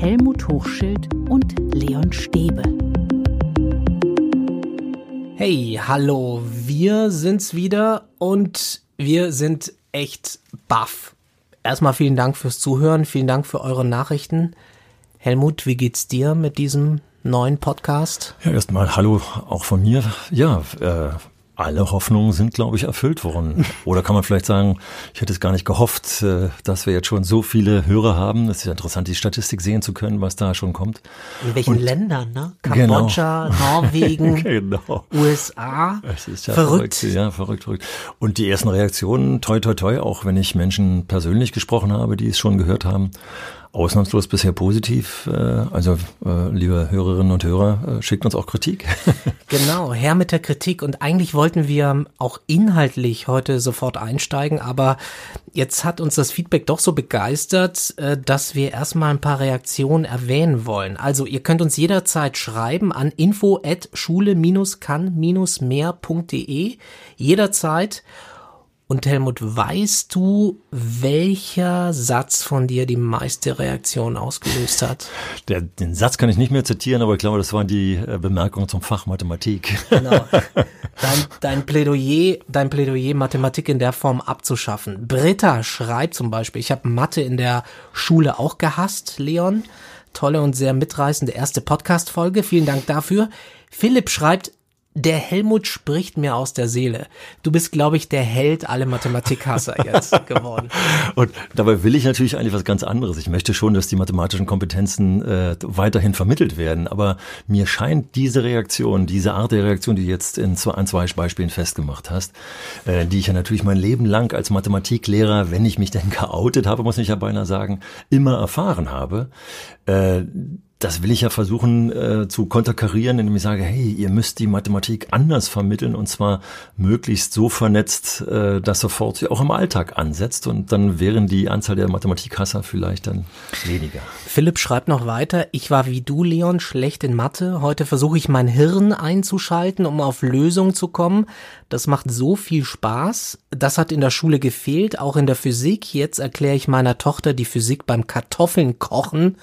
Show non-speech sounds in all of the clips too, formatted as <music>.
Helmut Hochschild und Leon Stäbe. Hey, hallo, wir sind's wieder und wir sind echt baff. Erstmal vielen Dank fürs Zuhören, vielen Dank für eure Nachrichten. Helmut, wie geht's dir mit diesem neuen Podcast? Ja, erstmal hallo auch von mir. Ja, äh, alle Hoffnungen sind, glaube ich, erfüllt worden. <laughs> Oder kann man vielleicht sagen, ich hätte es gar nicht gehofft, äh, dass wir jetzt schon so viele Hörer haben. Es ist ja interessant, die Statistik sehen zu können, was da schon kommt. In welchen Und Ländern, ne? Kambodscha, <laughs> genau. Norwegen, genau. USA. Es ist ja verrückt. verrückt. Ja, verrückt, verrückt. Und die ersten Reaktionen, toi, toi, toi, auch wenn ich Menschen persönlich gesprochen habe, die es schon gehört haben, ausnahmslos bisher positiv. Äh, also, äh, liebe Hörerinnen und Hörer, äh, schickt uns auch Kritik. <laughs> genau, her mit der Kritik. Und eigentlich wollten wir auch inhaltlich heute sofort einsteigen, aber jetzt hat uns das Feedback doch so begeistert, dass wir erstmal ein paar Reaktionen erwähnen wollen. Also, ihr könnt uns jederzeit schreiben an info at schule-kann-mehr.de. Jederzeit. Und Helmut, weißt du, welcher Satz von dir die meiste Reaktion ausgelöst hat? Der, den Satz kann ich nicht mehr zitieren, aber ich glaube, das waren die äh, Bemerkungen zum Fach Mathematik. Genau. <laughs> Dein, dein Plädoyer, dein Plädoyer, Mathematik in der Form abzuschaffen. Britta schreibt zum Beispiel, ich habe Mathe in der Schule auch gehasst, Leon. Tolle und sehr mitreißende erste Podcast-Folge. Vielen Dank dafür. Philipp schreibt, der Helmut spricht mir aus der Seele. Du bist, glaube ich, der Held aller Mathematikhasser jetzt <laughs> geworden. Und dabei will ich natürlich eigentlich was ganz anderes. Ich möchte schon, dass die mathematischen Kompetenzen äh, weiterhin vermittelt werden. Aber mir scheint diese Reaktion, diese Art der Reaktion, die du jetzt in zwei, an zwei Beispielen festgemacht hast, äh, die ich ja natürlich mein Leben lang als Mathematiklehrer, wenn ich mich denn geoutet habe, muss ich ja beinahe sagen, immer erfahren habe, äh, das will ich ja versuchen äh, zu konterkarieren, indem ich sage, hey, ihr müsst die Mathematik anders vermitteln und zwar möglichst so vernetzt, äh, dass sofort sie auch im Alltag ansetzt und dann wären die Anzahl der Mathematikhasser vielleicht dann weniger. Philipp schreibt noch weiter, ich war wie du, Leon, schlecht in Mathe. Heute versuche ich mein Hirn einzuschalten, um auf Lösungen zu kommen. Das macht so viel Spaß. Das hat in der Schule gefehlt, auch in der Physik. Jetzt erkläre ich meiner Tochter die Physik beim Kartoffeln kochen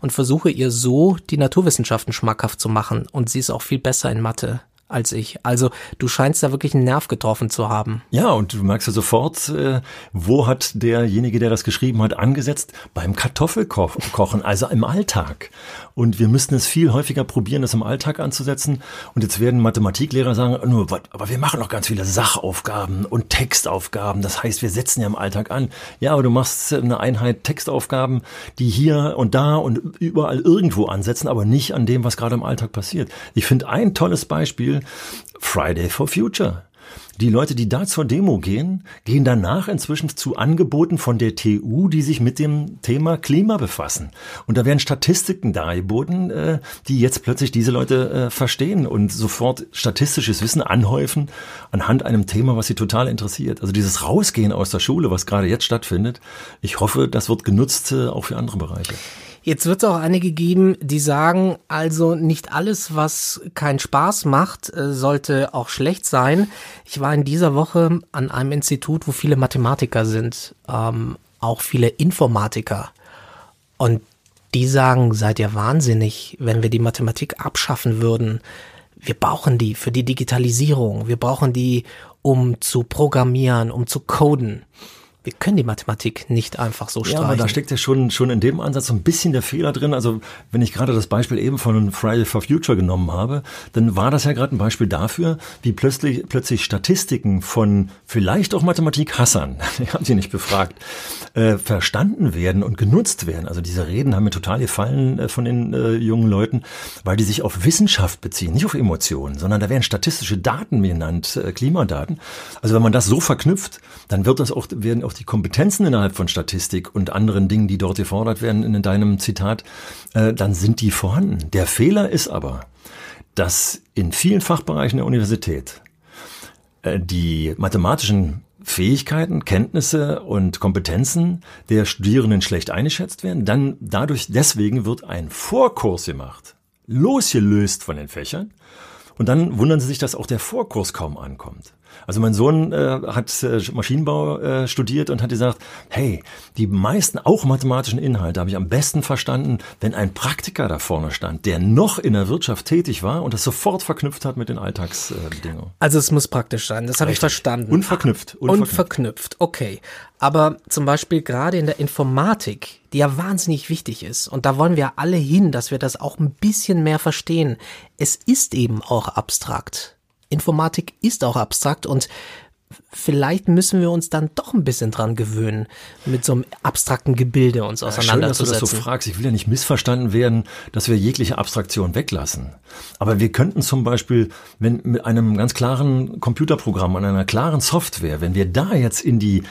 und versuche ihr so die Naturwissenschaften schmackhaft zu machen. Und sie ist auch viel besser in Mathe als ich. Also du scheinst da wirklich einen Nerv getroffen zu haben. Ja, und du merkst ja sofort, äh, wo hat derjenige, der das geschrieben hat, angesetzt? Beim Kartoffelkochen, also im Alltag. Und wir müssten es viel häufiger probieren, das im Alltag anzusetzen. Und jetzt werden Mathematiklehrer sagen, nur, aber wir machen noch ganz viele Sachaufgaben und Textaufgaben. Das heißt, wir setzen ja im Alltag an. Ja, aber du machst eine Einheit Textaufgaben, die hier und da und überall irgendwo ansetzen, aber nicht an dem, was gerade im Alltag passiert. Ich finde ein tolles Beispiel, Friday for Future. Die Leute, die da zur Demo gehen, gehen danach inzwischen zu Angeboten von der TU, die sich mit dem Thema Klima befassen. Und da werden Statistiken dargeboten, äh, die jetzt plötzlich diese Leute äh, verstehen und sofort statistisches Wissen anhäufen anhand einem Thema, was sie total interessiert. Also dieses Rausgehen aus der Schule, was gerade jetzt stattfindet, ich hoffe, das wird genutzt äh, auch für andere Bereiche. Jetzt wird es auch einige geben, die sagen, also nicht alles, was keinen Spaß macht, äh, sollte auch schlecht sein. Ich war in dieser Woche an einem Institut, wo viele Mathematiker sind, ähm, auch viele Informatiker. Und die sagen, seid ihr wahnsinnig, wenn wir die Mathematik abschaffen würden. Wir brauchen die für die Digitalisierung. Wir brauchen die, um zu programmieren, um zu coden wir können die Mathematik nicht einfach so streichen. Ja, aber da steckt ja schon, schon in dem Ansatz so ein bisschen der Fehler drin. Also wenn ich gerade das Beispiel eben von Friday for Future genommen habe, dann war das ja gerade ein Beispiel dafür, wie plötzlich, plötzlich Statistiken von vielleicht auch Mathematik-Hassern, <laughs> ich habe sie nicht befragt, äh, verstanden werden und genutzt werden. Also diese Reden haben mir total gefallen äh, von den äh, jungen Leuten, weil die sich auf Wissenschaft beziehen, nicht auf Emotionen, sondern da werden statistische Daten genannt, äh, Klimadaten. Also wenn man das so verknüpft, dann wird das auch, werden auch auch die Kompetenzen innerhalb von Statistik und anderen Dingen, die dort gefordert werden in deinem Zitat, äh, dann sind die vorhanden. Der Fehler ist aber, dass in vielen Fachbereichen der Universität äh, die mathematischen Fähigkeiten, Kenntnisse und Kompetenzen der Studierenden schlecht eingeschätzt werden. Dann dadurch, deswegen wird ein Vorkurs gemacht, losgelöst von den Fächern Und dann wundern sie sich, dass auch der Vorkurs kaum ankommt. Also mein Sohn äh, hat äh, Maschinenbau äh, studiert und hat gesagt, hey, die meisten auch mathematischen Inhalte habe ich am besten verstanden, wenn ein Praktiker da vorne stand, der noch in der Wirtschaft tätig war und das sofort verknüpft hat mit den Alltagsbedingungen. also es muss praktisch sein, das habe ich verstanden. Unverknüpft. Unverknüpft. Unverknüpft, okay. Aber zum Beispiel gerade in der Informatik, die ja wahnsinnig wichtig ist, und da wollen wir alle hin, dass wir das auch ein bisschen mehr verstehen. Es ist eben auch abstrakt. Informatik ist auch abstrakt und vielleicht müssen wir uns dann doch ein bisschen dran gewöhnen, mit so einem abstrakten Gebilde uns auseinanderzusetzen. Schön, dass du das so fragst. Ich will ja nicht missverstanden werden, dass wir jegliche Abstraktion weglassen. Aber wir könnten zum Beispiel, wenn mit einem ganz klaren Computerprogramm und einer klaren Software, wenn wir da jetzt in die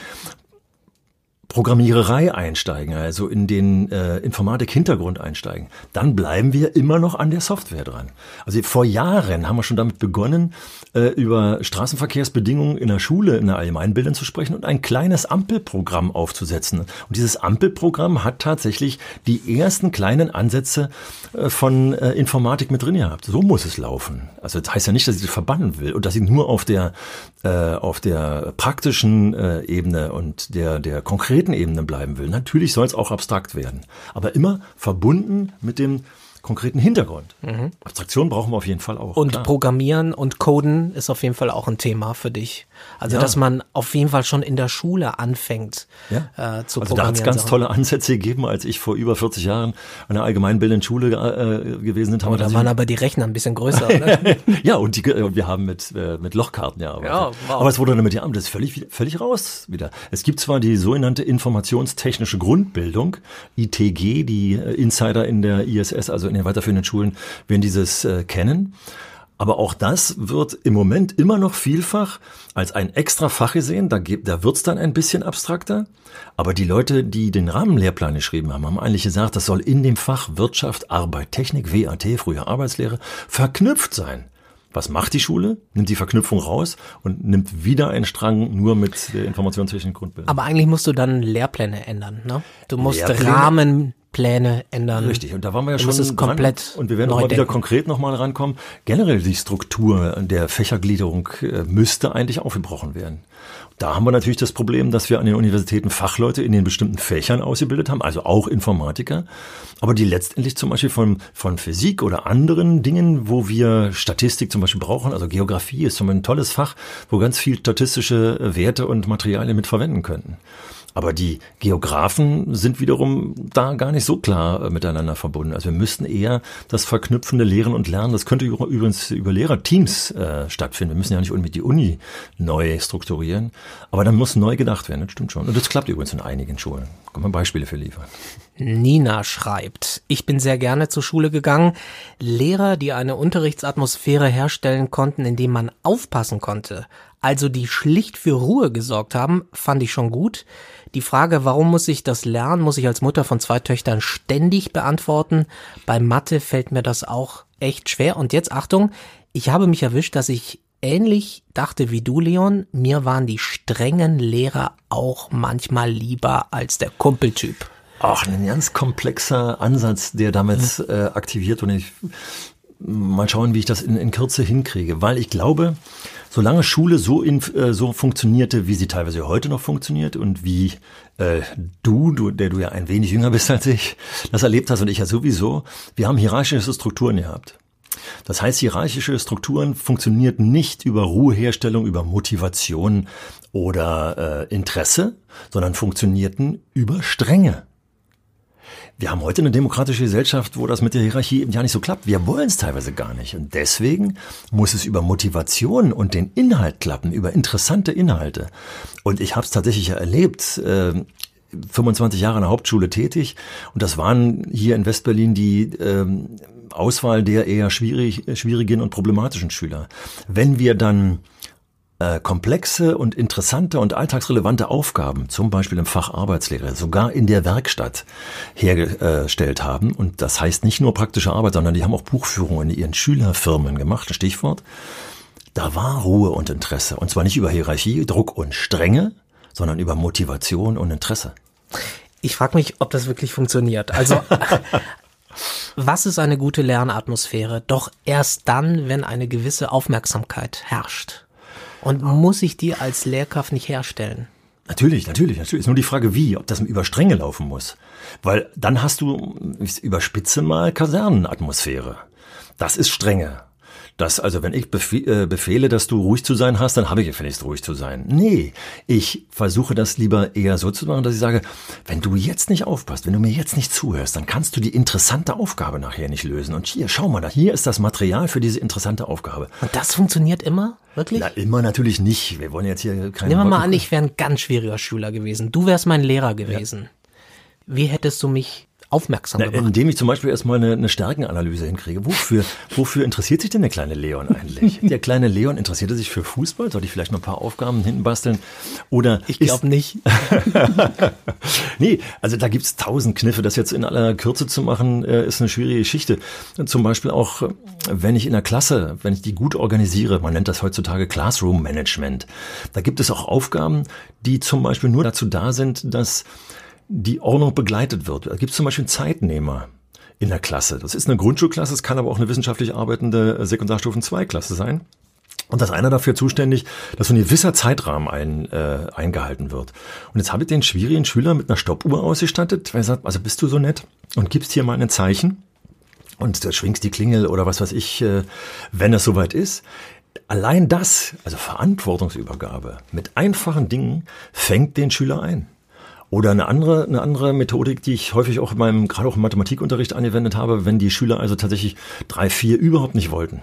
Programmiererei einsteigen, also in den äh, Informatik-Hintergrund einsteigen, dann bleiben wir immer noch an der Software dran. Also vor Jahren haben wir schon damit begonnen, äh, über Straßenverkehrsbedingungen in der Schule, in der Allgemeinbildung zu sprechen und ein kleines Ampelprogramm aufzusetzen. Und dieses Ampelprogramm hat tatsächlich die ersten kleinen Ansätze äh, von äh, Informatik mit drin gehabt. So muss es laufen. Also das heißt ja nicht, dass ich das verbannen will und dass ich nur auf der äh, auf der praktischen äh, Ebene und der der konkreten konkreten Ebene bleiben will. Natürlich soll es auch abstrakt werden, aber immer verbunden mit dem konkreten Hintergrund. Mhm. Abstraktion brauchen wir auf jeden Fall auch. Und klar. Programmieren und Coden ist auf jeden Fall auch ein Thema für dich. Also, ja. dass man auf jeden Fall schon in der Schule anfängt ja. äh, zu also da hat es ganz tolle Ansätze gegeben, als ich vor über 40 Jahren an der allgemeinbildenden Schule äh, gewesen bin. Oh, da waren aber die Rechner ein bisschen größer, <laughs> oder? ja, und die, wir haben mit, äh, mit Lochkarten ja ja, wow. aber es wurde dann mit ja, das ist völlig, völlig raus wieder. Es gibt zwar die sogenannte informationstechnische Grundbildung, ITG, die äh, Insider in der ISS, also in den weiterführenden Schulen, werden dieses äh, kennen. Aber auch das wird im Moment immer noch vielfach als ein extra Fach gesehen. Da, da wird's dann ein bisschen abstrakter. Aber die Leute, die den Rahmenlehrplan geschrieben haben, haben eigentlich gesagt, das soll in dem Fach Wirtschaft, Arbeit, Technik, WAT, früher Arbeitslehre, verknüpft sein. Was macht die Schule? Nimmt die Verknüpfung raus und nimmt wieder einen Strang nur mit der informationstechnischen Grundbildung. Aber eigentlich musst du dann Lehrpläne ändern, ne? Du musst Lehrpläne? Rahmen Pläne ändern. Richtig, und da waren wir ja schon es komplett und wir werden auch mal wieder konkret nochmal rankommen. Generell die Struktur der Fächergliederung äh, müsste eigentlich aufgebrochen werden. Da haben wir natürlich das Problem, dass wir an den Universitäten Fachleute in den bestimmten Fächern ausgebildet haben, also auch Informatiker, aber die letztendlich zum Beispiel von, von Physik oder anderen Dingen, wo wir Statistik zum Beispiel brauchen, also Geografie ist zum Beispiel ein tolles Fach, wo ganz viel statistische Werte und Materialien mit verwenden könnten. Aber die Geografen sind wiederum da gar nicht so klar äh, miteinander verbunden. Also wir müssten eher das verknüpfende Lehren und Lernen, das könnte übrigens über Lehrerteams äh, stattfinden. Wir müssen ja nicht unbedingt die Uni neu strukturieren, aber dann muss neu gedacht werden, das stimmt schon. Und das klappt übrigens in einigen Schulen. Kann man Beispiele für liefern. Nina schreibt, ich bin sehr gerne zur Schule gegangen. Lehrer, die eine Unterrichtsatmosphäre herstellen konnten, indem man aufpassen konnte, also die schlicht für Ruhe gesorgt haben, fand ich schon gut. Die Frage, warum muss ich das lernen, muss ich als Mutter von zwei Töchtern ständig beantworten. Bei Mathe fällt mir das auch echt schwer. Und jetzt Achtung, ich habe mich erwischt, dass ich ähnlich dachte wie du, Leon. Mir waren die strengen Lehrer auch manchmal lieber als der Kumpeltyp. Ach, ein ganz komplexer Ansatz, der damit mhm. äh, aktiviert und ich mal schauen, wie ich das in, in Kürze hinkriege, weil ich glaube, solange Schule so, in, äh, so funktionierte, wie sie teilweise heute noch funktioniert und wie äh, du, du, der du ja ein wenig jünger bist als ich, das erlebt hast und ich ja sowieso, wir haben hierarchische Strukturen gehabt. Das heißt, hierarchische Strukturen funktionierten nicht über Ruheherstellung, über Motivation oder äh, Interesse, sondern funktionierten über Strenge. Wir haben heute eine demokratische Gesellschaft, wo das mit der Hierarchie eben ja nicht so klappt. Wir wollen es teilweise gar nicht. Und deswegen muss es über Motivation und den Inhalt klappen, über interessante Inhalte. Und ich habe es tatsächlich erlebt. Äh, 25 Jahre an der Hauptschule tätig und das waren hier in Westberlin die ähm, Auswahl der eher schwierig, schwierigen und problematischen Schüler. Wenn wir dann äh, komplexe und interessante und alltagsrelevante Aufgaben, zum Beispiel im Fach Arbeitslehre, sogar in der Werkstatt hergestellt haben. Und das heißt nicht nur praktische Arbeit, sondern die haben auch Buchführungen in ihren Schülerfirmen gemacht. Stichwort. Da war Ruhe und Interesse. Und zwar nicht über Hierarchie, Druck und Strenge, sondern über Motivation und Interesse. Ich frage mich, ob das wirklich funktioniert. Also <laughs> Was ist eine gute Lernatmosphäre? Doch erst dann, wenn eine gewisse Aufmerksamkeit herrscht. Und muss ich die als Lehrkraft nicht herstellen? Natürlich, natürlich, natürlich. Ist nur die Frage, wie, ob das über Stränge laufen muss. Weil dann hast du, ich überspitze mal, Kasernenatmosphäre. Das ist Strenge. Das, also wenn ich äh, befehle, dass du ruhig zu sein hast, dann habe ich gefälligst ruhig zu sein. Nee, ich versuche das lieber eher so zu machen, dass ich sage, wenn du jetzt nicht aufpasst, wenn du mir jetzt nicht zuhörst, dann kannst du die interessante Aufgabe nachher nicht lösen. Und hier, schau mal, da, hier ist das Material für diese interessante Aufgabe. Und das funktioniert immer? Wirklich? Na, immer natürlich nicht. Wir wollen jetzt hier keine. Nehmen wir mal an, ich wäre ein ganz schwieriger Schüler gewesen. Du wärst mein Lehrer gewesen. Ja. Wie hättest du mich aufmerksam Na, gemacht. Indem ich zum Beispiel erstmal eine, eine Stärkenanalyse hinkriege. Wofür, wofür interessiert sich denn der kleine Leon eigentlich? <laughs> der kleine Leon interessiert sich für Fußball? Sollte ich vielleicht noch ein paar Aufgaben hinten basteln? Oder ich glaube nicht. <laughs> nee, also da gibt's tausend Kniffe. Das jetzt in aller Kürze zu machen, äh, ist eine schwierige Geschichte. Zum Beispiel auch, wenn ich in der Klasse, wenn ich die gut organisiere, man nennt das heutzutage Classroom Management, da gibt es auch Aufgaben, die zum Beispiel nur dazu da sind, dass die Ordnung begleitet wird. Da gibt es zum Beispiel Zeitnehmer in der Klasse. Das ist eine Grundschulklasse, es kann aber auch eine wissenschaftlich arbeitende Sekundarstufen-2-Klasse sein. Und da ist einer dafür zuständig, dass so ein gewisser Zeitrahmen ein, äh, eingehalten wird. Und jetzt habe ich den schwierigen Schüler mit einer Stoppuhr ausgestattet, weil er sagt, also bist du so nett und gibst hier mal ein Zeichen und da schwingst die Klingel oder was weiß ich, äh, wenn es soweit ist. Allein das, also Verantwortungsübergabe mit einfachen Dingen, fängt den Schüler ein. Oder eine andere, eine andere Methodik, die ich häufig auch in meinem, gerade auch im Mathematikunterricht angewendet habe, wenn die Schüler also tatsächlich drei, vier überhaupt nicht wollten.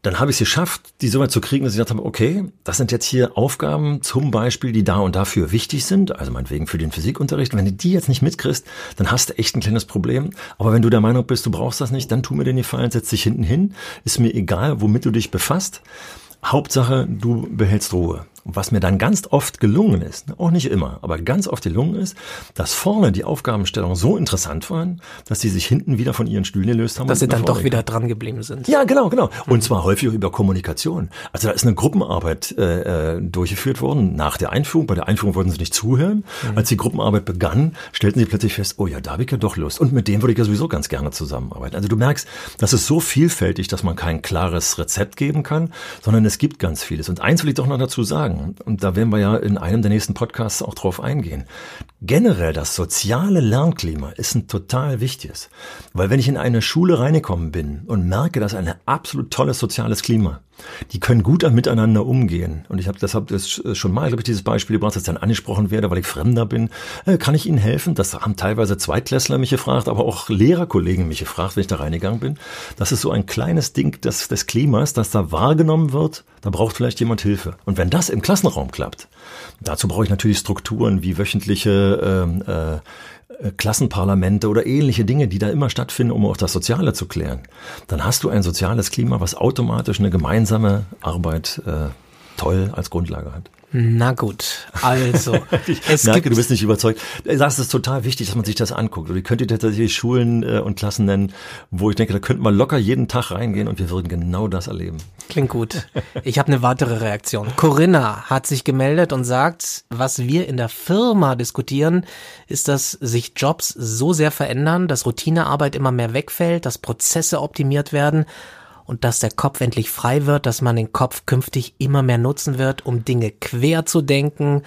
Dann habe ich es geschafft, die so weit zu kriegen, dass ich gesagt habe, okay, das sind jetzt hier Aufgaben zum Beispiel, die da und dafür wichtig sind, also meinetwegen für den Physikunterricht. Wenn du die jetzt nicht mitkriegst, dann hast du echt ein kleines Problem. Aber wenn du der Meinung bist, du brauchst das nicht, dann tu mir den Gefallen, setz dich hinten hin. Ist mir egal, womit du dich befasst. Hauptsache, du behältst Ruhe. Und was mir dann ganz oft gelungen ist, auch nicht immer, aber ganz oft gelungen ist, dass vorne die Aufgabenstellungen so interessant waren, dass sie sich hinten wieder von ihren Stühlen gelöst haben. Dass sie dann doch wieder dran geblieben sind. Ja, genau, genau. Und mhm. zwar häufig über Kommunikation. Also da ist eine Gruppenarbeit äh, äh, durchgeführt worden nach der Einführung. Bei der Einführung wollten sie nicht zuhören. Mhm. Als die Gruppenarbeit begann, stellten sie plötzlich fest, oh ja, da habe ich ja doch Lust. Und mit dem würde ich ja sowieso ganz gerne zusammenarbeiten. Also du merkst, das ist so vielfältig, dass man kein klares Rezept geben kann, sondern es gibt ganz vieles. Und eins will ich doch noch dazu sagen und da werden wir ja in einem der nächsten Podcasts auch drauf eingehen. Generell das soziale Lernklima ist ein total wichtiges. Weil wenn ich in eine Schule reingekommen bin und merke, dass ein absolut tolles soziales Klima, die können gut miteinander umgehen. Und ich habe deshalb das schon mal, glaube ich, dieses Beispiel gebracht, dass ich dann angesprochen werde, weil ich Fremder bin. Äh, kann ich Ihnen helfen? Das haben teilweise Zweitklässler mich gefragt, aber auch Lehrerkollegen mich gefragt, wenn ich da reingegangen bin. Das ist so ein kleines Ding des, des Klimas, das da wahrgenommen wird. Da braucht vielleicht jemand Hilfe. Und wenn das im Klassenraum klappt, dazu brauche ich natürlich Strukturen wie wöchentliche ähm, äh, äh, Klassenparlamente oder ähnliche Dinge, die da immer stattfinden, um auch das Soziale zu klären, dann hast du ein soziales Klima, was automatisch eine gemeinsame Arbeit äh, toll als Grundlage hat. Na gut, also. <laughs> es merke, du bist nicht überzeugt. Das ist total wichtig, dass man sich das anguckt. Und ich könnte tatsächlich Schulen äh, und Klassen nennen, wo ich denke, da könnten wir locker jeden Tag reingehen und wir würden genau das erleben. Klingt gut. Ich habe eine weitere Reaktion. Corinna hat sich gemeldet und sagt, was wir in der Firma diskutieren, ist, dass sich Jobs so sehr verändern, dass Routinearbeit immer mehr wegfällt, dass Prozesse optimiert werden und dass der Kopf endlich frei wird, dass man den Kopf künftig immer mehr nutzen wird, um Dinge quer zu denken.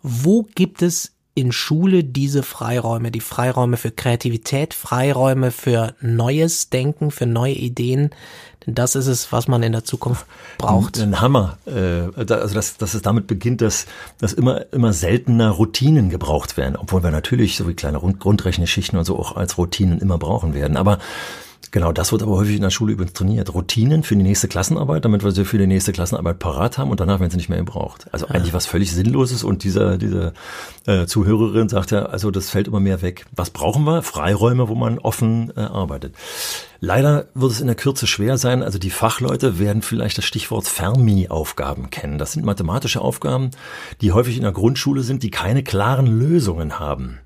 Wo gibt es in Schule diese Freiräume, die Freiräume für Kreativität, Freiräume für neues Denken, für neue Ideen? Denn das ist es, was man in der Zukunft braucht. Ein Hammer. Äh, also dass, dass es damit beginnt, dass, dass immer, immer seltener Routinen gebraucht werden, obwohl wir natürlich so wie kleine Grundrechnungschichten und so auch als Routinen immer brauchen werden. Aber Genau, das wird aber häufig in der Schule übrigens trainiert. Routinen für die nächste Klassenarbeit, damit wir sie für die nächste Klassenarbeit parat haben und danach werden sie nicht mehr gebraucht. Also ja. eigentlich was völlig Sinnloses und dieser, diese äh, Zuhörerin sagt ja, also das fällt immer mehr weg. Was brauchen wir? Freiräume, wo man offen äh, arbeitet. Leider wird es in der Kürze schwer sein. Also die Fachleute werden vielleicht das Stichwort Fermi-Aufgaben kennen. Das sind mathematische Aufgaben, die häufig in der Grundschule sind, die keine klaren Lösungen haben.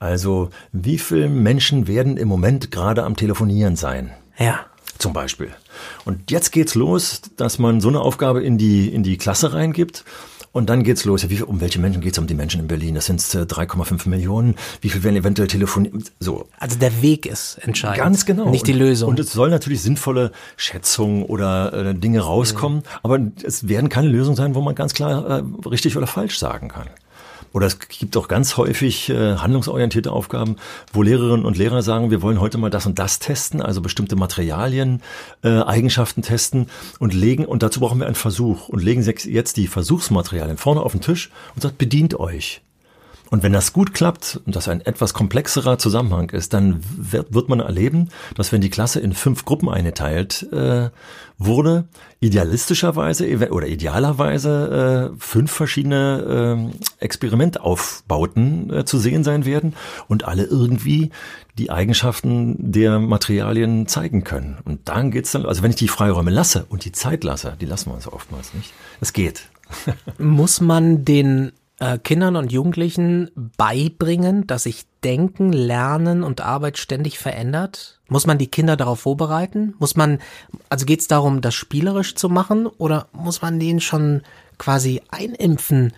Also wie viele Menschen werden im Moment gerade am Telefonieren sein? Ja. Zum Beispiel. Und jetzt geht's los, dass man so eine Aufgabe in die, in die Klasse reingibt Und dann geht's los. Wie, um welche Menschen geht's? Um die Menschen in Berlin. Das sind 3,5 Millionen. Wie viel werden eventuell telefonieren? So. Also der Weg ist entscheidend. Ganz genau. Nicht die Lösung. Und, und es soll natürlich sinnvolle Schätzungen oder äh, Dinge rauskommen, mhm. aber es werden keine Lösungen sein, wo man ganz klar äh, richtig oder falsch sagen kann. Oder es gibt auch ganz häufig äh, handlungsorientierte Aufgaben, wo Lehrerinnen und Lehrer sagen, wir wollen heute mal das und das testen, also bestimmte Materialien, äh, Eigenschaften testen und legen, und dazu brauchen wir einen Versuch und legen jetzt die Versuchsmaterialien vorne auf den Tisch und sagt, bedient euch. Und wenn das gut klappt und das ein etwas komplexerer Zusammenhang ist, dann wird, wird man erleben, dass wenn die Klasse in fünf Gruppen eingeteilt äh, wurde, idealistischerweise oder idealerweise äh, fünf verschiedene äh, Experimentaufbauten äh, zu sehen sein werden und alle irgendwie die Eigenschaften der Materialien zeigen können. Und dann geht's dann, also wenn ich die Freiräume lasse und die Zeit lasse, die lassen wir uns oftmals nicht. Es geht. <laughs> Muss man den äh, Kindern und Jugendlichen beibringen, dass sich Denken, Lernen und Arbeit ständig verändert? Muss man die Kinder darauf vorbereiten? Muss man, also geht es darum, das spielerisch zu machen oder muss man denen schon quasi einimpfen?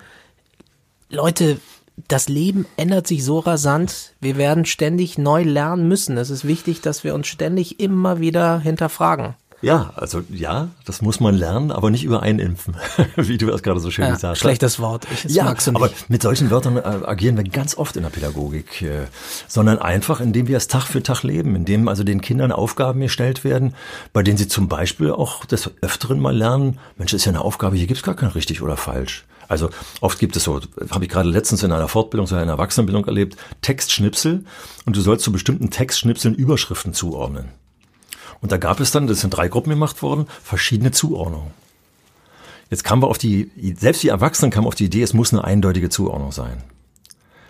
Leute, das Leben ändert sich so rasant, wir werden ständig neu lernen müssen. Es ist wichtig, dass wir uns ständig immer wieder hinterfragen. Ja, also ja, das muss man lernen, aber nicht über einimpfen, <laughs> wie du das gerade so schön ja, gesagt hast. Schlechtes Wort. Ich, ja, aber mit solchen Wörtern äh, agieren wir ganz oft in der Pädagogik, äh, sondern einfach, indem wir es Tag für Tag leben, indem also den Kindern Aufgaben gestellt werden, bei denen sie zum Beispiel auch des Öfteren mal lernen, Mensch, das ist ja eine Aufgabe, hier gibt's gar kein richtig oder falsch. Also oft gibt es so, habe ich gerade letztens in einer Fortbildung, so einer Erwachsenenbildung erlebt, Textschnipsel und du sollst zu bestimmten Textschnipseln Überschriften zuordnen. Und da gab es dann, das sind drei Gruppen gemacht worden, verschiedene Zuordnungen. Jetzt kam wir auf die, selbst die Erwachsenen kamen auf die Idee, es muss eine eindeutige Zuordnung sein.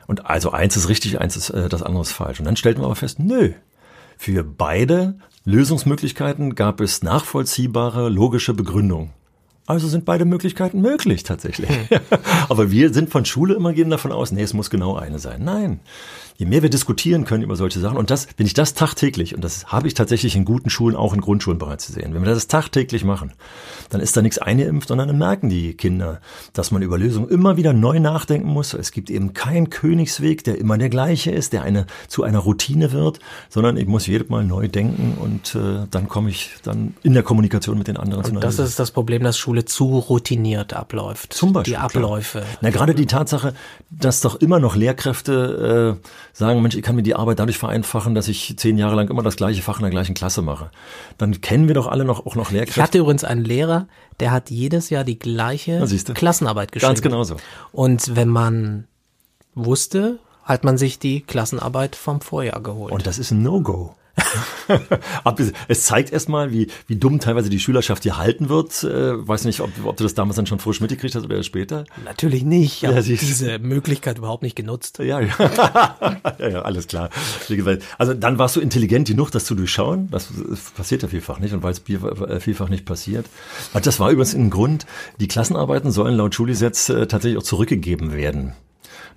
Und also eins ist richtig, eins ist äh, das andere ist falsch. Und dann stellten wir aber fest, nö. Für beide Lösungsmöglichkeiten gab es nachvollziehbare, logische Begründungen. Also sind beide Möglichkeiten möglich tatsächlich. Hm. <laughs> Aber wir sind von Schule immer gehen davon aus, nee, es muss genau eine sein. Nein, je mehr wir diskutieren können über solche Sachen, und das, wenn ich das tagtäglich, und das habe ich tatsächlich in guten Schulen, auch in Grundschulen bereits gesehen, wenn wir das tagtäglich machen, dann ist da nichts eingeimpft, sondern dann merken die Kinder, dass man über Lösungen immer wieder neu nachdenken muss. Es gibt eben keinen Königsweg, der immer der gleiche ist, der eine zu einer Routine wird, sondern ich muss jedes Mal neu denken und äh, dann komme ich dann in der Kommunikation mit den anderen und zu einer Das Lösung. ist das Problem, dass Schule zu routiniert abläuft. Zum Beispiel. Die Abläufe. Klar. Na, gerade die Tatsache, dass doch immer noch Lehrkräfte äh, sagen, Mensch, ich kann mir die Arbeit dadurch vereinfachen, dass ich zehn Jahre lang immer das gleiche Fach in der gleichen Klasse mache. Dann kennen wir doch alle noch auch noch Lehrkräfte. Ich hatte übrigens einen Lehrer, der hat jedes Jahr die gleiche Klassenarbeit geschrieben. Ganz genauso. Und wenn man wusste, hat man sich die Klassenarbeit vom Vorjahr geholt. Und das ist ein No-Go. <laughs> es zeigt erstmal, wie, wie dumm teilweise die Schülerschaft hier halten wird. Äh, weiß nicht, ob, ob du das damals dann schon frisch mitgekriegt hast oder später. Natürlich nicht. Ich habe diese Möglichkeit überhaupt nicht genutzt. Ja, ja. <laughs> ja, ja, alles klar. Also dann warst du intelligent genug, das zu durchschauen. Das passiert ja vielfach nicht und weil es äh, vielfach nicht passiert. Das war übrigens ein Grund, die Klassenarbeiten sollen laut Schulgesetz äh, tatsächlich auch zurückgegeben werden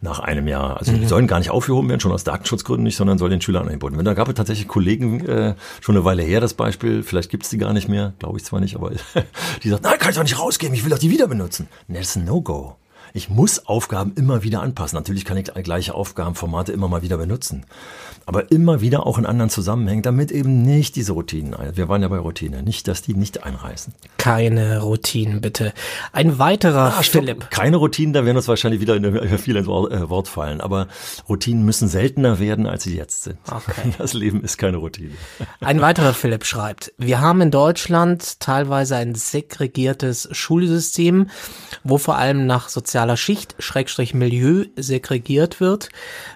nach einem Jahr. Also die mhm. sollen gar nicht aufgehoben werden, schon aus Datenschutzgründen nicht, sondern soll den Schülern angeboten werden. Da gab es tatsächlich Kollegen, äh, schon eine Weile her das Beispiel, vielleicht gibt's die gar nicht mehr, glaube ich zwar nicht, aber <laughs> die sagt, nein, kann ich doch nicht rausgeben, ich will doch die wieder benutzen. Nee, das ist ein No-Go. Ich muss Aufgaben immer wieder anpassen. Natürlich kann ich gleiche Aufgabenformate immer mal wieder benutzen aber immer wieder auch in anderen Zusammenhängen, damit eben nicht diese Routinen, wir waren ja bei Routine, nicht, dass die nicht einreißen. Keine Routinen, bitte. Ein weiterer ah, Philipp. Keine Routinen, da werden uns wahrscheinlich wieder viel ins äh, Wort fallen, aber Routinen müssen seltener werden, als sie jetzt sind. Okay. <laughs> Das Leben ist keine Routine. Ein weiterer Philipp schreibt, wir haben in Deutschland teilweise ein segregiertes Schulsystem, wo vor allem nach sozialer Schicht, Schrägstrich Milieu segregiert wird,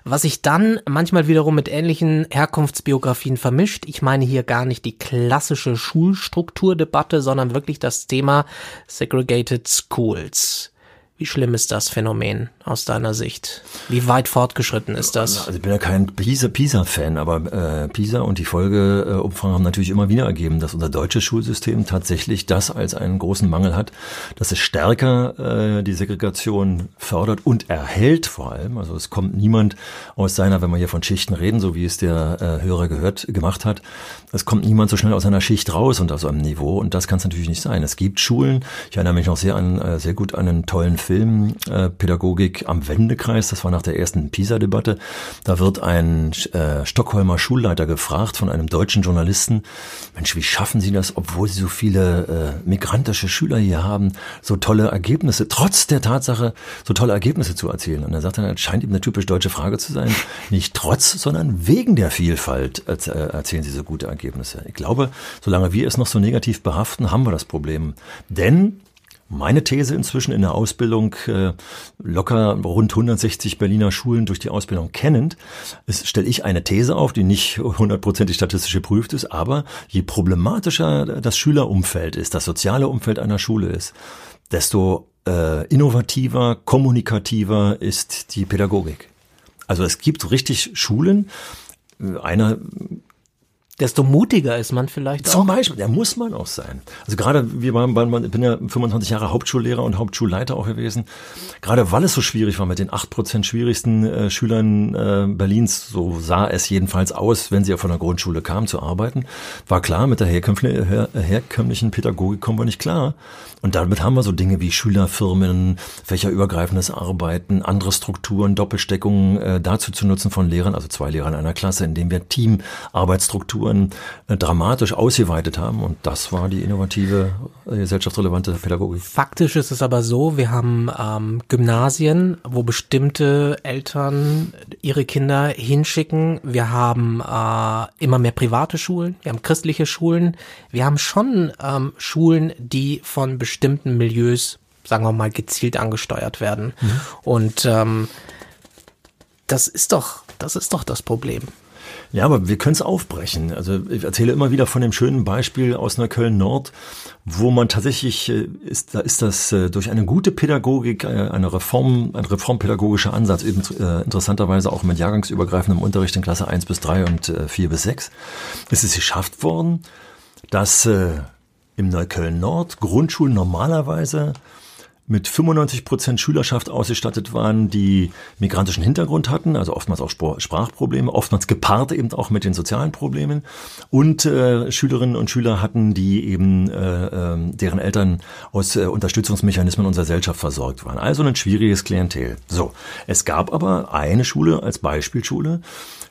was sich dann manchmal wiederum mit ähnlichen Herkunftsbiografien vermischt. Ich meine hier gar nicht die klassische Schulstrukturdebatte, sondern wirklich das Thema Segregated Schools. Wie schlimm ist das Phänomen aus deiner Sicht? Wie weit fortgeschritten ist das? Also ich bin ja kein Pisa-Fan, aber äh, Pisa und die Folgeumfragen haben natürlich immer wieder ergeben, dass unser deutsches Schulsystem tatsächlich das als einen großen Mangel hat, dass es stärker äh, die Segregation fördert und erhält vor allem. Also es kommt niemand aus seiner, wenn wir hier von Schichten reden, so wie es der äh, Hörer gehört, gemacht hat, es kommt niemand so schnell aus einer Schicht raus und aus einem Niveau und das kann es natürlich nicht sein. Es gibt Schulen, ich erinnere mich noch sehr an, äh, sehr gut an einen tollen Film äh, Pädagogik am Wendekreis. Das war nach der ersten PISA-Debatte. Da wird ein äh, Stockholmer Schulleiter gefragt von einem deutschen Journalisten, Mensch, wie schaffen Sie das, obwohl Sie so viele äh, migrantische Schüler hier haben, so tolle Ergebnisse, trotz der Tatsache, so tolle Ergebnisse zu erzielen? Und er sagt dann, es scheint ihm eine typisch deutsche Frage zu sein, nicht trotz, sondern wegen der Vielfalt äh, erzielen Sie so gute Ergebnisse. Ich glaube, solange wir es noch so negativ behaften, haben wir das Problem. Denn meine These inzwischen in der Ausbildung, äh, locker rund 160 Berliner Schulen durch die Ausbildung kennend, stelle ich eine These auf, die nicht hundertprozentig statistisch geprüft ist, aber je problematischer das Schülerumfeld ist, das soziale Umfeld einer Schule ist, desto äh, innovativer, kommunikativer ist die Pädagogik. Also es gibt richtig Schulen, einer desto mutiger ist man vielleicht auch. Zum Beispiel, der muss man auch sein. Also gerade, wir waren, ich bin ja 25 Jahre Hauptschullehrer und Hauptschulleiter auch gewesen. Gerade weil es so schwierig war mit den acht Prozent schwierigsten äh, Schülern äh, Berlins, so sah es jedenfalls aus, wenn sie ja von der Grundschule kamen zu arbeiten, war klar, mit der herkömmlichen, her, herkömmlichen Pädagogik kommen wir nicht klar. Und damit haben wir so Dinge wie Schülerfirmen, fächerübergreifendes Arbeiten, andere Strukturen, Doppelsteckungen äh, dazu zu nutzen von Lehrern, also zwei Lehrer in einer Klasse, indem wir Teamarbeitsstrukturen äh, dramatisch ausgeweitet haben. Und das war die innovative, äh, gesellschaftsrelevante Pädagogik. Faktisch ist es aber so, wir haben ähm, Gymnasien, wo bestimmte Eltern ihre Kinder hinschicken. Wir haben äh, immer mehr private Schulen, wir haben christliche Schulen, wir haben schon ähm, Schulen, die von bestimmten bestimmten Milieus, sagen wir mal, gezielt angesteuert werden. Mhm. Und ähm, das ist doch, das ist doch das Problem. Ja, aber wir können es aufbrechen. Also ich erzähle immer wieder von dem schönen Beispiel aus Neukölln Nord, wo man tatsächlich äh, ist, da ist das äh, durch eine gute Pädagogik, äh, eine Reform, ein reformpädagogischer Ansatz, eben interessanterweise auch mit jahrgangsübergreifendem Unterricht in Klasse 1 bis 3 und 4 bis 6, ist es geschafft worden, dass im Neukölln Nord Grundschulen normalerweise mit 95 Prozent Schülerschaft ausgestattet waren, die migrantischen Hintergrund hatten, also oftmals auch Sprachprobleme, oftmals gepaart eben auch mit den sozialen Problemen und äh, Schülerinnen und Schüler hatten, die eben äh, äh, deren Eltern aus äh, Unterstützungsmechanismen unserer Gesellschaft versorgt waren. Also ein schwieriges Klientel. So, es gab aber eine Schule als Beispielschule,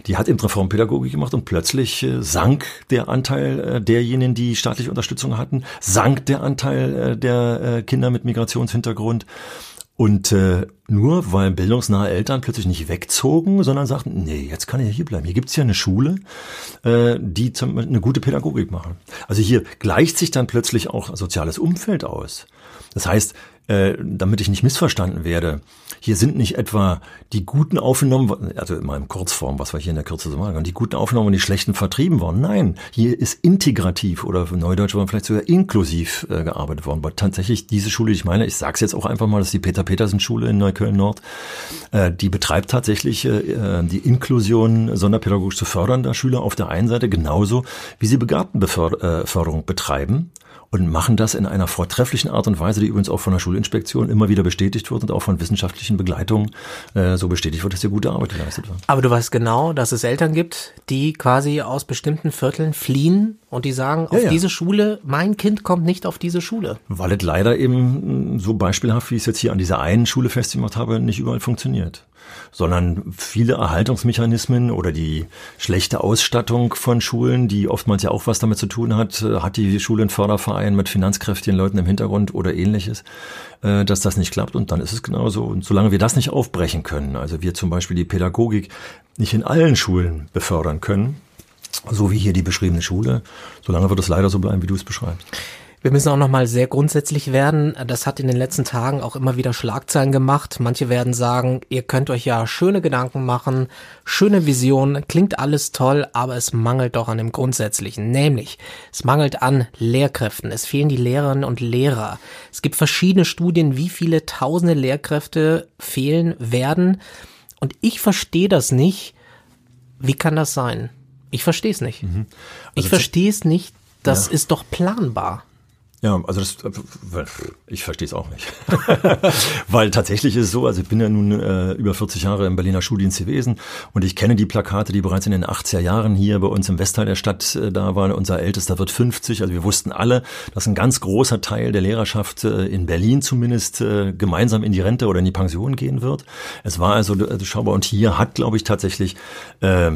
die hat eben Reformpädagogik gemacht und plötzlich äh, sank der Anteil äh, derjenigen, die staatliche Unterstützung hatten, sank der Anteil äh, der Kinder mit Migrationshintergrund. Und äh, nur weil bildungsnahe Eltern plötzlich nicht wegzogen, sondern sagten, nee, jetzt kann ich ja hier bleiben. Hier gibt's ja eine Schule, äh, die zum, eine gute Pädagogik machen. Also hier gleicht sich dann plötzlich auch soziales Umfeld aus. Das heißt, äh, damit ich nicht missverstanden werde, hier sind nicht etwa die Guten aufgenommen, also in meinem Kurzform, was wir hier in der Kürze so machen, die Guten aufgenommen und die Schlechten vertrieben worden. Nein, hier ist integrativ oder für Neudeutsch war vielleicht sogar inklusiv äh, gearbeitet worden. Aber tatsächlich diese Schule, die ich meine, ich sage es jetzt auch einfach mal, das ist die Peter-Petersen-Schule in Neukölln-Nord, äh, die betreibt tatsächlich äh, äh die Inklusion sonderpädagogisch zu fördernder Schüler auf der einen Seite genauso, wie sie Begabtenförderung äh, betreiben und machen das in einer vortrefflichen Art und Weise, die übrigens auch von der Schulinspektion immer wieder bestätigt wird und auch von wissenschaftlichen Begleitungen äh, so bestätigt wird, dass hier gute Arbeit geleistet wird. Aber du weißt genau, dass es Eltern gibt, die quasi aus bestimmten Vierteln fliehen und die sagen, auf ja, ja. diese Schule, mein Kind kommt nicht auf diese Schule. Weil es leider eben so beispielhaft, wie ich es jetzt hier an dieser einen Schule festgemacht habe, nicht überall funktioniert sondern viele Erhaltungsmechanismen oder die schlechte Ausstattung von Schulen, die oftmals ja auch was damit zu tun hat, hat die Schule einen Förderverein mit finanzkräftigen Leuten im Hintergrund oder ähnliches, äh, dass das nicht klappt und dann ist es genauso. Und solange wir das nicht aufbrechen können, also wir zum Beispiel die Pädagogik nicht in allen Schulen befördern können, so wie hier die beschriebene Schule, solange wird es leider so bleiben, wie du es beschreibst. Wir müssen auch nochmal sehr grundsätzlich werden. Das hat in den letzten Tagen auch immer wieder Schlagzeilen gemacht. Manche werden sagen, ihr könnt euch ja schöne Gedanken machen, schöne Visionen, klingt alles toll, aber es mangelt doch an dem Grundsätzlichen. Nämlich, es mangelt an Lehrkräften. Es fehlen die Lehrerinnen und Lehrer. Es gibt verschiedene Studien, wie viele tausende Lehrkräfte fehlen werden. Und ich verstehe das nicht. Wie kann das sein? Ich verstehe es nicht. Mhm. Also ich verstehe es nicht. Das ja. ist doch planbar. Ja, also das, ich verstehe es auch nicht. <laughs> Weil tatsächlich ist es so, also ich bin ja nun äh, über 40 Jahre im Berliner Schuldienst gewesen und ich kenne die Plakate, die bereits in den 80er Jahren hier bei uns im Westteil der Stadt äh, da waren. Unser Ältester wird 50, also wir wussten alle, dass ein ganz großer Teil der Lehrerschaft äh, in Berlin zumindest äh, gemeinsam in die Rente oder in die Pension gehen wird. Es war also also schaubar und hier hat, glaube ich, tatsächlich äh,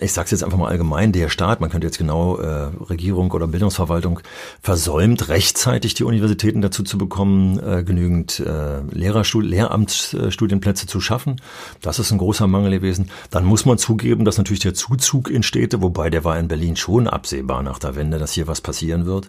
ich sage es jetzt einfach mal allgemein, der Staat, man könnte jetzt genau äh, Regierung oder Bildungsverwaltung versäumt, rechtzeitig die Universitäten dazu zu bekommen, äh, genügend äh, Lehrerstud Lehramtsstudienplätze zu schaffen. Das ist ein großer Mangel gewesen. Dann muss man zugeben, dass natürlich der Zuzug in Städte, wobei der war in Berlin schon absehbar nach der Wende, dass hier was passieren wird,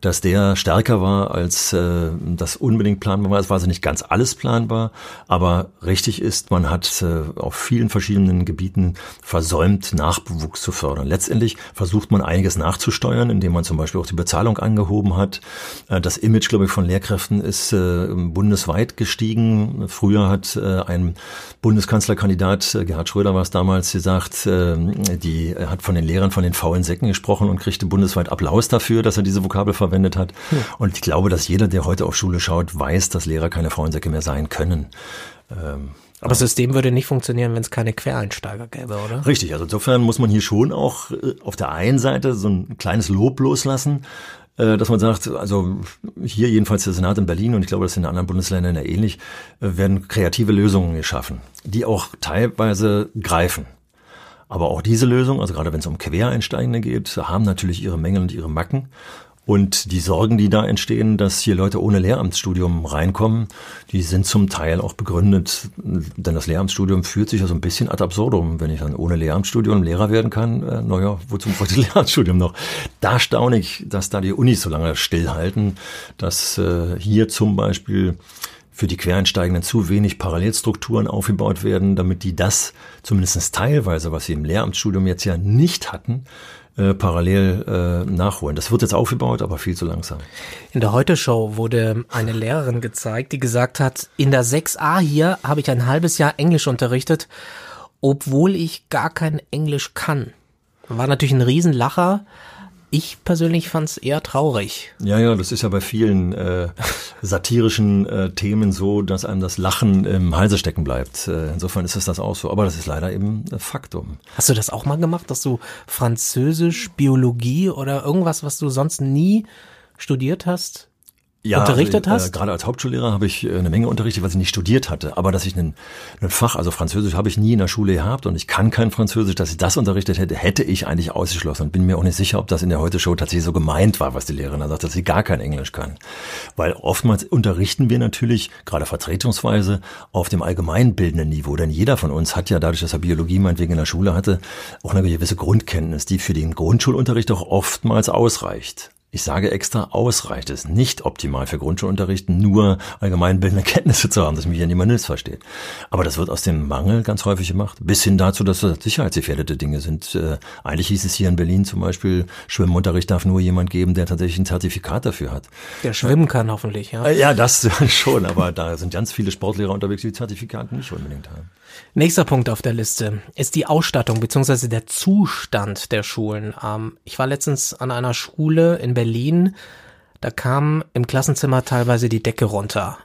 dass der stärker war, als äh, das unbedingt planbar war. Es war also nicht ganz alles planbar, aber richtig ist, man hat äh, auf vielen verschiedenen Gebieten versäumt, Nachwuchs zu fördern. Letztendlich versucht man einiges nachzusteuern, indem man zum Beispiel auch die Bezahlung angehoben hat. Äh, das Image, glaube ich, von Lehrkräften ist äh, bundesweit gestiegen. Früher hat äh, ein Bundeskanzlerkandidat, Gerhard Schröder war es damals, gesagt, die hat von den Lehrern von den faulen Säcken gesprochen und kriegte bundesweit Applaus dafür, dass er diese Vokabel verwendet hat. Hm. Und ich glaube, dass jeder, der heute auf Schule schaut, weiß, dass Lehrer keine faulen Säcke mehr sein können. Ähm, aber das System würde nicht funktionieren, wenn es keine Quereinsteiger gäbe, oder? Richtig, also insofern muss man hier schon auch äh, auf der einen Seite so ein kleines Lob loslassen, äh, dass man sagt, also hier jedenfalls der Senat in Berlin und ich glaube, das ist in anderen Bundesländern ja ähnlich, äh, werden kreative Lösungen geschaffen, die auch teilweise greifen. Aber auch diese Lösung, also gerade wenn es um Quereinsteigende geht, haben natürlich ihre Mängel und ihre Macken. Und die Sorgen, die da entstehen, dass hier Leute ohne Lehramtsstudium reinkommen, die sind zum Teil auch begründet. Denn das Lehramtsstudium führt sich ja so ein bisschen ad absurdum. Wenn ich dann ohne Lehramtsstudium Lehrer werden kann, äh, naja, wozu ich <laughs> Lehramtsstudium noch? Da staune ich, dass da die Unis so lange stillhalten, dass äh, hier zum Beispiel für die Quereinsteigenden zu wenig Parallelstrukturen aufgebaut werden, damit die das zumindest teilweise, was sie im Lehramtsstudium jetzt ja nicht hatten, äh, parallel äh, nachholen. Das wird jetzt aufgebaut, aber viel zu langsam. In der Heute-Show wurde eine Lehrerin gezeigt, die gesagt hat, in der 6a hier habe ich ein halbes Jahr Englisch unterrichtet, obwohl ich gar kein Englisch kann. War natürlich ein Riesenlacher. Ich persönlich fand es eher traurig. Ja, ja, das ist ja bei vielen äh, <laughs> satirischen äh, Themen so, dass einem das Lachen im Halse stecken bleibt. Äh, insofern ist es das auch so. Aber das ist leider eben Faktum. Hast du das auch mal gemacht, dass du Französisch, Biologie oder irgendwas, was du sonst nie studiert hast, ja, unterrichtet also, hast? Äh, gerade als Hauptschullehrer habe ich äh, eine Menge unterrichtet, was ich nicht studiert hatte. Aber dass ich ein, ein Fach, also Französisch, habe ich nie in der Schule gehabt und ich kann kein Französisch. Dass ich das unterrichtet hätte, hätte ich eigentlich ausgeschlossen und bin mir auch nicht sicher, ob das in der Heute-Show tatsächlich so gemeint war, was die Lehrerin da sagt, dass sie gar kein Englisch kann. Weil oftmals unterrichten wir natürlich, gerade vertretungsweise, auf dem allgemeinbildenden Niveau. Denn jeder von uns hat ja dadurch, dass er Biologie meinetwegen in der Schule hatte, auch eine gewisse Grundkenntnis, die für den Grundschulunterricht auch oftmals ausreicht. Ich sage extra, ausreicht es nicht optimal für Grundschulunterricht, nur allgemeinbildende Kenntnisse zu haben, dass mich ja niemand missversteht. Aber das wird aus dem Mangel ganz häufig gemacht, bis hin dazu, dass das sicherheitsgefährdete Dinge sind. Äh, eigentlich hieß es hier in Berlin zum Beispiel, Schwimmunterricht darf nur jemand geben, der tatsächlich ein Zertifikat dafür hat. Der schwimmen kann hoffentlich, ja. Äh, ja, das <laughs> schon, aber da sind ganz viele Sportlehrer unterwegs, die Zertifikate nicht unbedingt haben. Nächster Punkt auf der Liste ist die Ausstattung beziehungsweise der Zustand der Schulen. Ähm, ich war letztens an einer Schule in Berlin, da kam im Klassenzimmer teilweise die Decke runter.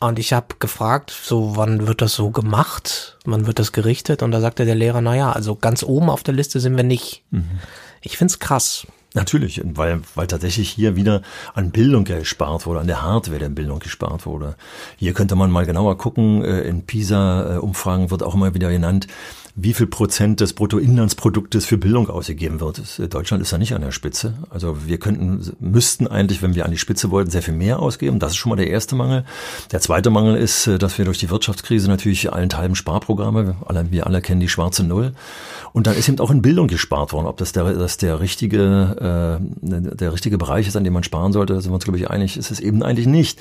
Und ich habe gefragt, so wann wird das so gemacht? Wann wird das gerichtet? Und da sagte der Lehrer, naja, also ganz oben auf der Liste sind wir nicht. Mhm. Ich find's krass. Natürlich, weil, weil tatsächlich hier wieder an Bildung gespart wurde, an der Hardware der Bildung gespart wurde. Hier könnte man mal genauer gucken, äh, in PISA-Umfragen wird auch immer wieder genannt, wie viel Prozent des Bruttoinlandsproduktes für Bildung ausgegeben wird. Äh, Deutschland ist da nicht an der Spitze. Also wir könnten, müssten eigentlich, wenn wir an die Spitze wollten, sehr viel mehr ausgeben. Das ist schon mal der erste Mangel. Der zweite Mangel ist, äh, dass wir durch die Wirtschaftskrise natürlich allenthalben Sparprogramme, wir alle kennen die schwarze Null. Und dann ist eben auch in Bildung gespart worden. Ob das der, das der richtige, äh, der richtige Bereich ist, an dem man sparen sollte, sind wir uns, glaube ich, einig, ist es eben eigentlich nicht.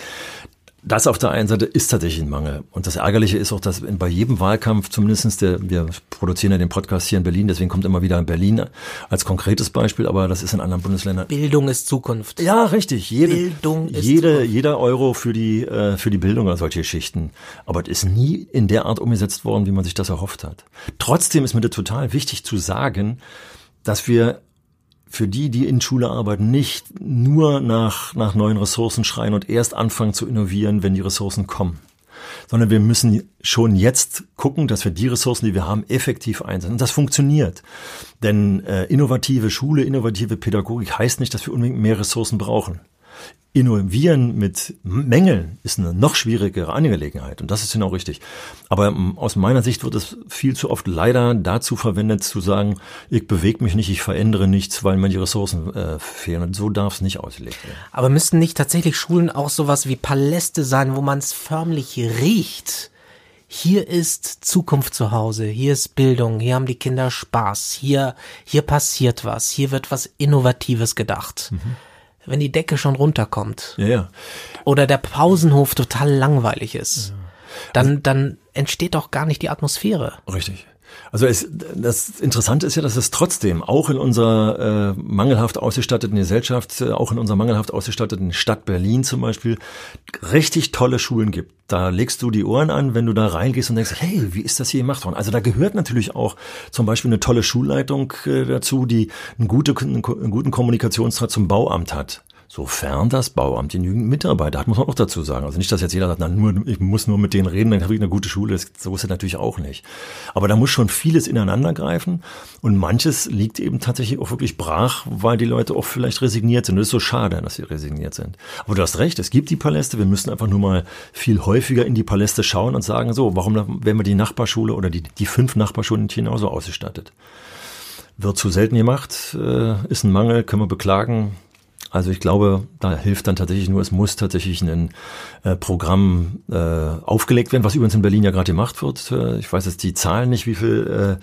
Das auf der einen Seite ist tatsächlich ein Mangel. Und das Ärgerliche ist auch, dass bei jedem Wahlkampf, zumindestens der, wir produzieren ja den Podcast hier in Berlin, deswegen kommt immer wieder Berlin als konkretes Beispiel, aber das ist in anderen Bundesländern. Bildung ist Zukunft. Ja, richtig. Jede, Bildung ist jede, Zukunft. Jeder Euro für die, äh, für die Bildung oder solche Geschichten. Aber es ist nie in der Art umgesetzt worden, wie man sich das erhofft hat. Trotzdem ist mir das total wichtig zu sagen, dass wir für die, die in Schule arbeiten, nicht nur nach, nach neuen Ressourcen schreien und erst anfangen zu innovieren, wenn die Ressourcen kommen sondern wir müssen schon jetzt gucken, dass wir die Ressourcen, die wir haben, effektiv einsetzen. Und das funktioniert. Denn äh, innovative Schule, innovative Pädagogik heißt nicht, dass wir unbedingt mehr Ressourcen brauchen. Innovieren mit Mängeln ist eine noch schwierigere Angelegenheit und das ist genau richtig. Aber ähm, aus meiner Sicht wird es viel zu oft leider dazu verwendet zu sagen, ich bewege mich nicht, ich verändere nichts, weil mir die Ressourcen äh, fehlen und so darf es nicht ausgelegt werden. Aber müssten nicht tatsächlich Schulen auch sowas wie Paläste sein, wo man es förmlich riecht? Hier ist Zukunft zu Hause, hier ist Bildung, hier haben die Kinder Spaß, hier, hier passiert was, hier wird was Innovatives gedacht. Mhm wenn die Decke schon runterkommt. Ja, ja. Oder der Pausenhof total langweilig ist. Ja. Dann, dann entsteht doch gar nicht die Atmosphäre. Richtig. Also es, das Interessante ist ja, dass es trotzdem auch in unserer äh, mangelhaft ausgestatteten Gesellschaft, äh, auch in unserer mangelhaft ausgestatteten Stadt Berlin zum Beispiel, richtig tolle Schulen gibt. Da legst du die Ohren an, wenn du da reingehst und denkst, hey, wie ist das hier gemacht worden? Also da gehört natürlich auch zum Beispiel eine tolle Schulleitung äh, dazu, die einen, gute, einen guten Kommunikationsdraht zum Bauamt hat. Sofern das Bauamt genügend Mitarbeiter hat, muss man auch dazu sagen. Also nicht, dass jetzt jeder sagt, na, nur, ich muss nur mit denen reden, dann habe ich eine gute Schule. Das, so ist es natürlich auch nicht. Aber da muss schon vieles ineinander greifen. Und manches liegt eben tatsächlich auch wirklich brach, weil die Leute auch vielleicht resigniert sind. Und das ist so schade, dass sie resigniert sind. Aber du hast recht, es gibt die Paläste. Wir müssen einfach nur mal viel häufiger in die Paläste schauen und sagen, so, warum werden wir die Nachbarschule oder die, die fünf Nachbarschulen genauso ausgestattet? Wird zu selten gemacht, äh, ist ein Mangel, können wir beklagen also ich glaube, da hilft dann tatsächlich nur, es muss tatsächlich ein äh, Programm äh, aufgelegt werden, was übrigens in Berlin ja gerade gemacht wird. Äh, ich weiß jetzt die Zahlen nicht, wie viel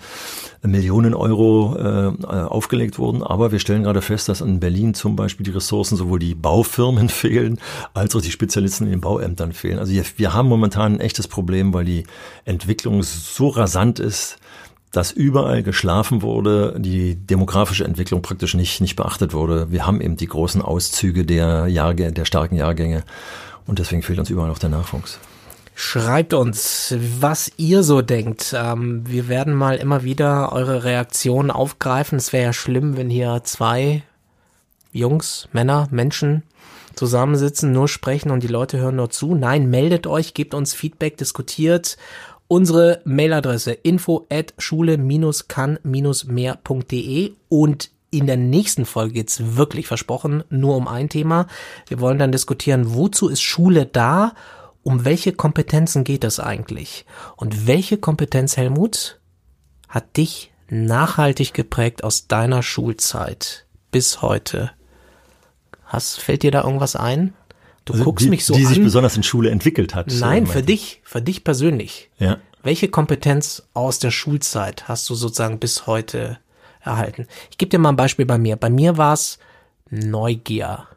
äh, Millionen Euro äh, aufgelegt wurden, aber wir stellen gerade fest, dass in Berlin zum Beispiel die Ressourcen, sowohl die Baufirmen <laughs> fehlen, als auch die Spezialisten in den Bauämtern fehlen. Also wir, wir haben momentan ein echtes Problem, weil die Entwicklung so rasant ist, dass überall geschlafen wurde, die demografische Entwicklung praktisch nicht, nicht beachtet wurde. Wir haben eben die großen Auszüge der Jahrgänge, der starken Jahrgänge und deswegen fehlt uns überall auch der Nachwuchs. Schreibt uns, was ihr so denkt. Ähm, wir werden mal immer wieder eure Reaktionen aufgreifen. Es wäre ja schlimm, wenn hier zwei Jungs, Männer, Menschen zusammensitzen, nur sprechen und die Leute hören nur zu. Nein, meldet euch, gebt uns Feedback, diskutiert unsere Mailadresse info at schule-kann-mehr.de und in der nächsten Folge geht's wirklich versprochen nur um ein Thema. Wir wollen dann diskutieren, wozu ist Schule da? Um welche Kompetenzen geht es eigentlich? Und welche Kompetenz, Helmut, hat dich nachhaltig geprägt aus deiner Schulzeit bis heute? Hast, fällt dir da irgendwas ein? Du also guckst die, mich so die an. Die sich besonders in Schule entwickelt hat. Nein, für dich, für dich persönlich. Ja. Welche Kompetenz aus der Schulzeit hast du sozusagen bis heute erhalten? Ich gebe dir mal ein Beispiel bei mir. Bei mir war es Neugier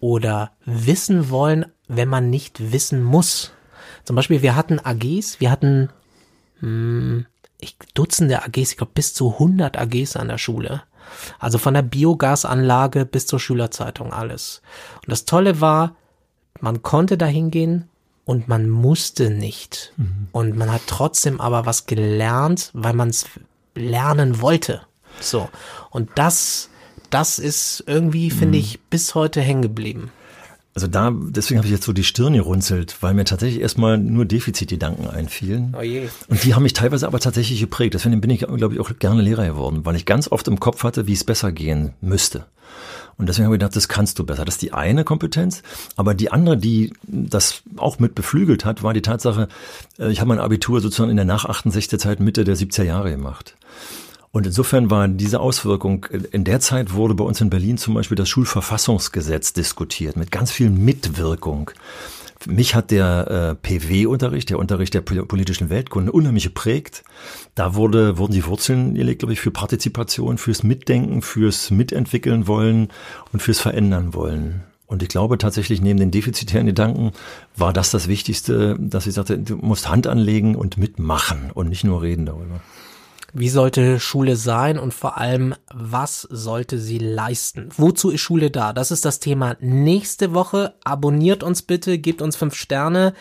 oder wissen wollen, wenn man nicht wissen muss. Zum Beispiel, wir hatten AGs, wir hatten hm, ich, Dutzende AGs, ich glaube bis zu 100 AGs an der Schule. Also von der Biogasanlage bis zur Schülerzeitung alles. Und das Tolle war, man konnte da hingehen und man musste nicht. Mhm. Und man hat trotzdem aber was gelernt, weil man es lernen wollte. So. Und das, das ist irgendwie, finde mhm. ich, bis heute hängen geblieben. Also da, deswegen habe ich jetzt so die Stirn gerunzelt, weil mir tatsächlich erstmal nur Defizitgedanken einfielen. Oh je. Und die haben mich teilweise aber tatsächlich geprägt. Deswegen bin ich, glaube ich, auch gerne Lehrer geworden, weil ich ganz oft im Kopf hatte, wie es besser gehen müsste. Und deswegen habe ich gedacht, das kannst du besser. Das ist die eine Kompetenz. Aber die andere, die das auch mit beflügelt hat, war die Tatsache, äh, ich habe mein Abitur sozusagen in der nach 68er Zeit Mitte der 70er Jahre gemacht. Und insofern war diese Auswirkung, in der Zeit wurde bei uns in Berlin zum Beispiel das Schulverfassungsgesetz diskutiert, mit ganz viel Mitwirkung. Mich hat der äh, PW-Unterricht, der Unterricht der politischen Weltkunde, unheimlich geprägt. Da wurde, wurden die Wurzeln gelegt, glaube ich, für Partizipation, fürs Mitdenken, fürs Mitentwickeln wollen und fürs Verändern wollen. Und ich glaube tatsächlich, neben den defizitären Gedanken war das das Wichtigste, dass ich sagte, du musst Hand anlegen und mitmachen und nicht nur reden darüber. Wie sollte Schule sein und vor allem, was sollte sie leisten? Wozu ist Schule da? Das ist das Thema nächste Woche. Abonniert uns bitte, gebt uns fünf Sterne.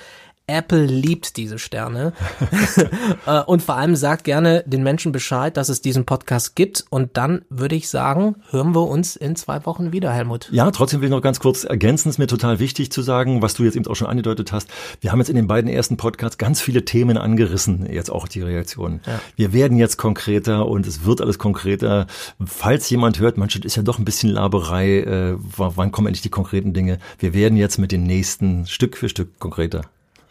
Apple liebt diese Sterne. <laughs> <laughs> Äh, und vor allem sagt gerne den Menschen Bescheid, dass es diesen Podcast gibt. Und dann würde ich sagen, hören wir uns in zwei Wochen wieder, Helmut. Ja, trotzdem will ich noch ganz kurz ergänzen, ist mir total wichtig zu sagen, was du jetzt eben auch schon angedeutet hast. Wir haben jetzt in den beiden ersten Podcasts ganz viele Themen angerissen, jetzt auch die Reaktionen. Ja. Wir werden jetzt konkreter und es wird alles konkreter. Falls jemand hört, manchmal ist ja doch ein bisschen Laberei, äh, wann kommen endlich die konkreten Dinge? Wir werden jetzt mit den nächsten Stück für Stück konkreter.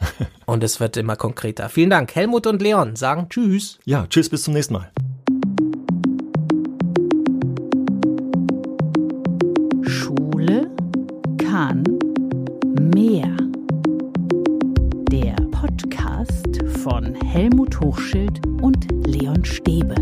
<laughs> Und es wird immer konkreter. Vielen Dank. Helmut und Leon sagen Tschüss. Ja, Tschüss, bis zum nächsten Mal. Schule kann mehr. Der Podcast von Helmut Hochschild und Leon Stäbe.